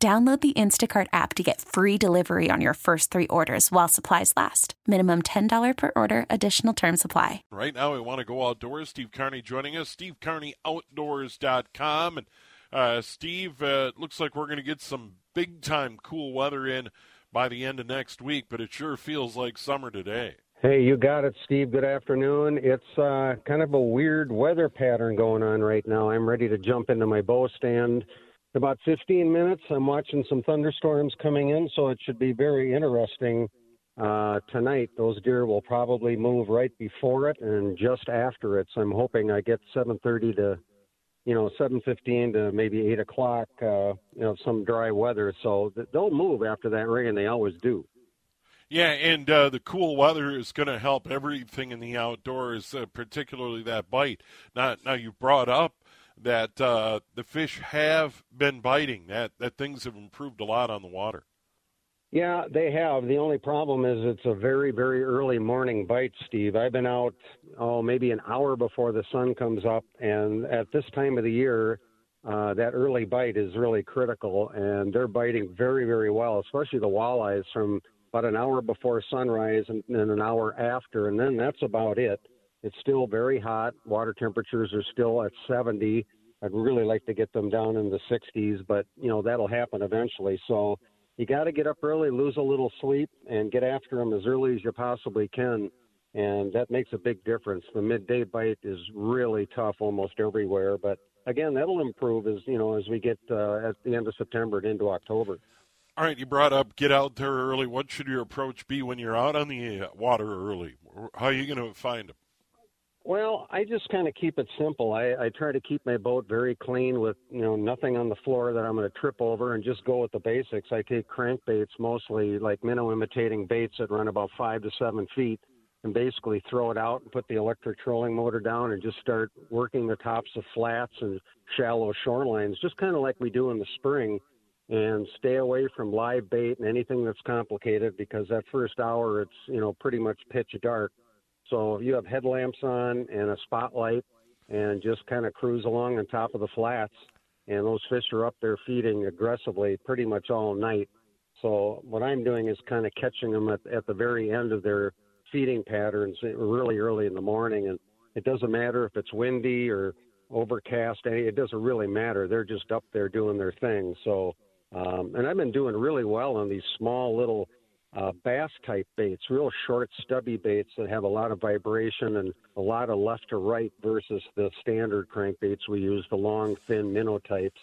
Download the Instacart app to get free delivery on your first three orders while supplies last. Minimum $10 per order, additional term supply. Right now, we want to go outdoors. Steve Carney joining us, stevecarneyoutdoors.com. And uh, Steve, uh, looks like we're going to get some big time cool weather in by the end of next week, but it sure feels like summer today. Hey, you got it, Steve. Good afternoon. It's uh, kind of a weird weather pattern going on right now. I'm ready to jump into my bow stand about 15 minutes. I'm watching some thunderstorms coming in, so it should be very interesting uh, tonight. Those deer will probably move right before it and just after it. So I'm hoping I get 7:30 to, you know, 7:15 to maybe 8 o'clock. Uh, you know, some dry weather, so they'll move after that rain. They always do. Yeah, and uh, the cool weather is going to help everything in the outdoors, uh, particularly that bite. Now, now you brought up that uh, the fish have been biting. That that things have improved a lot on the water. Yeah, they have. The only problem is it's a very very early morning bite, Steve. I've been out oh maybe an hour before the sun comes up, and at this time of the year. Uh, that early bite is really critical, and they're biting very, very well, especially the walleyes from about an hour before sunrise and then an hour after, and then that's about it. It's still very hot. Water temperatures are still at 70. I'd really like to get them down in the 60s, but you know that'll happen eventually. So you got to get up early, lose a little sleep, and get after them as early as you possibly can, and that makes a big difference. The midday bite is really tough almost everywhere, but again, that'll improve as you know as we get uh, at the end of September and into October. All right, you brought up get out there early. What should your approach be when you're out on the water early? How are you going to find them? Well, I just kind of keep it simple. I, I try to keep my boat very clean with you know nothing on the floor that I'm going to trip over, and just go with the basics. I take crankbaits mostly, like minnow imitating baits that run about five to seven feet, and basically throw it out and put the electric trolling motor down and just start working the tops of flats and shallow shorelines, just kind of like we do in the spring. And stay away from live bait and anything that's complicated because that first hour it's you know pretty much pitch dark so you have headlamps on and a spotlight and just kind of cruise along on top of the flats, and those fish are up there feeding aggressively pretty much all night. So what I'm doing is kind of catching them at, at the very end of their feeding patterns really early in the morning. And it doesn't matter if it's windy or overcast, it doesn't really matter. They're just up there doing their thing. So, um, and I've been doing really well on these small little bass type baits, real short, stubby baits that have a lot of vibration and a lot of left to right versus the standard crankbaits we use, the long, thin minnow types.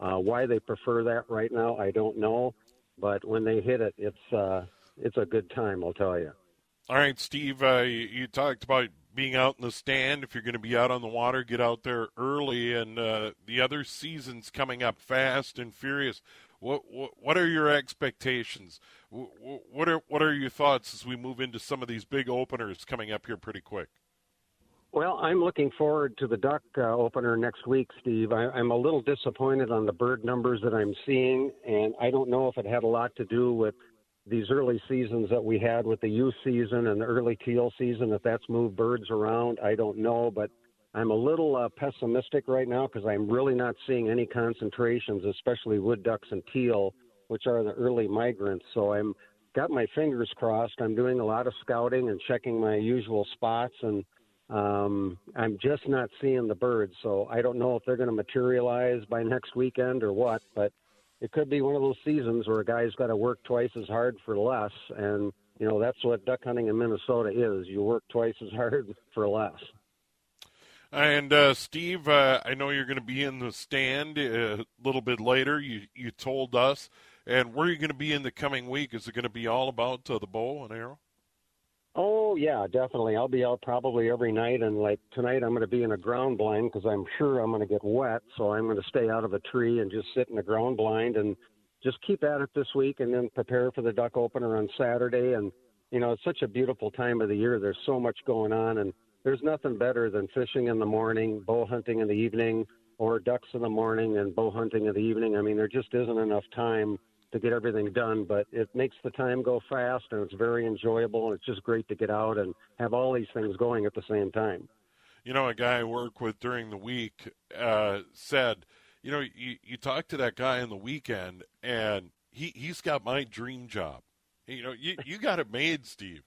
Uh, why they prefer that right now, I don't know, but when they hit it, it's uh, it's a good time, I'll tell you. All right, Steve, uh, you, talked about being out in the stand. If you're going to be out on the water, get out there early. And uh, the other season's coming up fast and furious. What, what, what are your expectations? What are what are your thoughts as we move into some of these big openers coming up here pretty quick? Well, I'm looking forward to the duck uh, opener next week, Steve. I, I'm a little disappointed on the bird numbers that I'm seeing, and I don't know if it had a lot to do with these early seasons that we had with the youth season and the early teal season. If that's moved birds around, I don't know, but I'm a little uh, pessimistic right now because I'm really not seeing any concentrations, especially wood ducks and teal, which are the early migrants. So I'm got my fingers crossed. I'm doing a lot of scouting and checking my usual spots, and um, I'm just not seeing the birds. So I don't know if they're going to materialize by next weekend or what, but it could be one of those seasons where a guy's got to work twice as hard for less, and you know that's what duck hunting in Minnesota is. You work twice as hard for less. And uh, Steve, uh, I know you're going to be in the stand uh, a little bit later. You you told us, and where are you going to be in the coming week? Is it going to be all about uh, the bow and arrow? Oh yeah, definitely. I'll be out probably every night, and like tonight, I'm going to be in a ground blind because I'm sure I'm going to get wet. So I'm going to stay out of a tree and just sit in a ground blind and just keep at it this week, and then prepare for the duck opener on Saturday. And you know, it's such a beautiful time of the year. There's so much going on, and there's nothing better than fishing in the morning, bow hunting in the evening, or ducks in the morning and bow hunting in the evening. I mean, there just isn't enough time to get everything done, but it makes the time go fast and it's very enjoyable and it's just great to get out and have all these things going at the same time. You know, a guy I work with during the week uh, said, you know, you, you talk to that guy on the weekend and he, he's got my dream job. You know, you, you got it made, Steve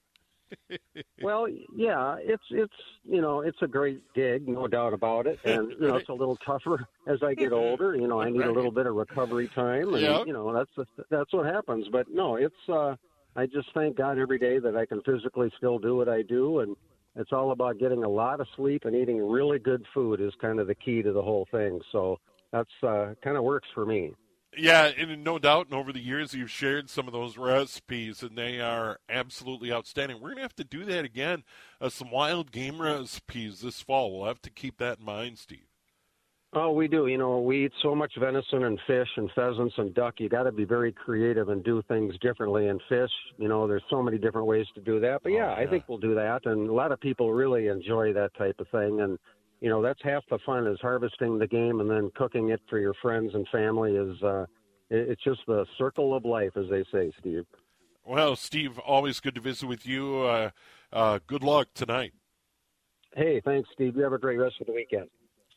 well, yeah, it's it's you know it's a great gig, no doubt about it, and you know it's a little tougher as I get older. You know, I need a little bit of recovery time, and yep. you know that's that's what happens. But no, it's uh, I just thank God every day that I can physically still do what I do, and it's all about getting a lot of sleep and eating really good food is kind of the key to the whole thing. So that's uh, kind of works for me. Yeah, and no doubt, and over the years you've shared some of those recipes, and they are absolutely outstanding. We're going to have to do that again. Uh, some wild game recipes this fall. We'll have to keep that in mind, Steve. Oh, we do. You know, we eat so much venison and fish and pheasants and duck. You got to be very creative and do things differently. And fish, you know, there's so many different ways to do that. But yeah, oh, yeah, I think we'll do that. And a lot of people really enjoy that type of thing. And you know that's half the fun is harvesting the game and then cooking it for your friends and family is uh it's just the circle of life as they say steve. Well steve always good to visit with you. Uh, uh, good luck tonight. Hey thanks steve. You have a great rest of the weekend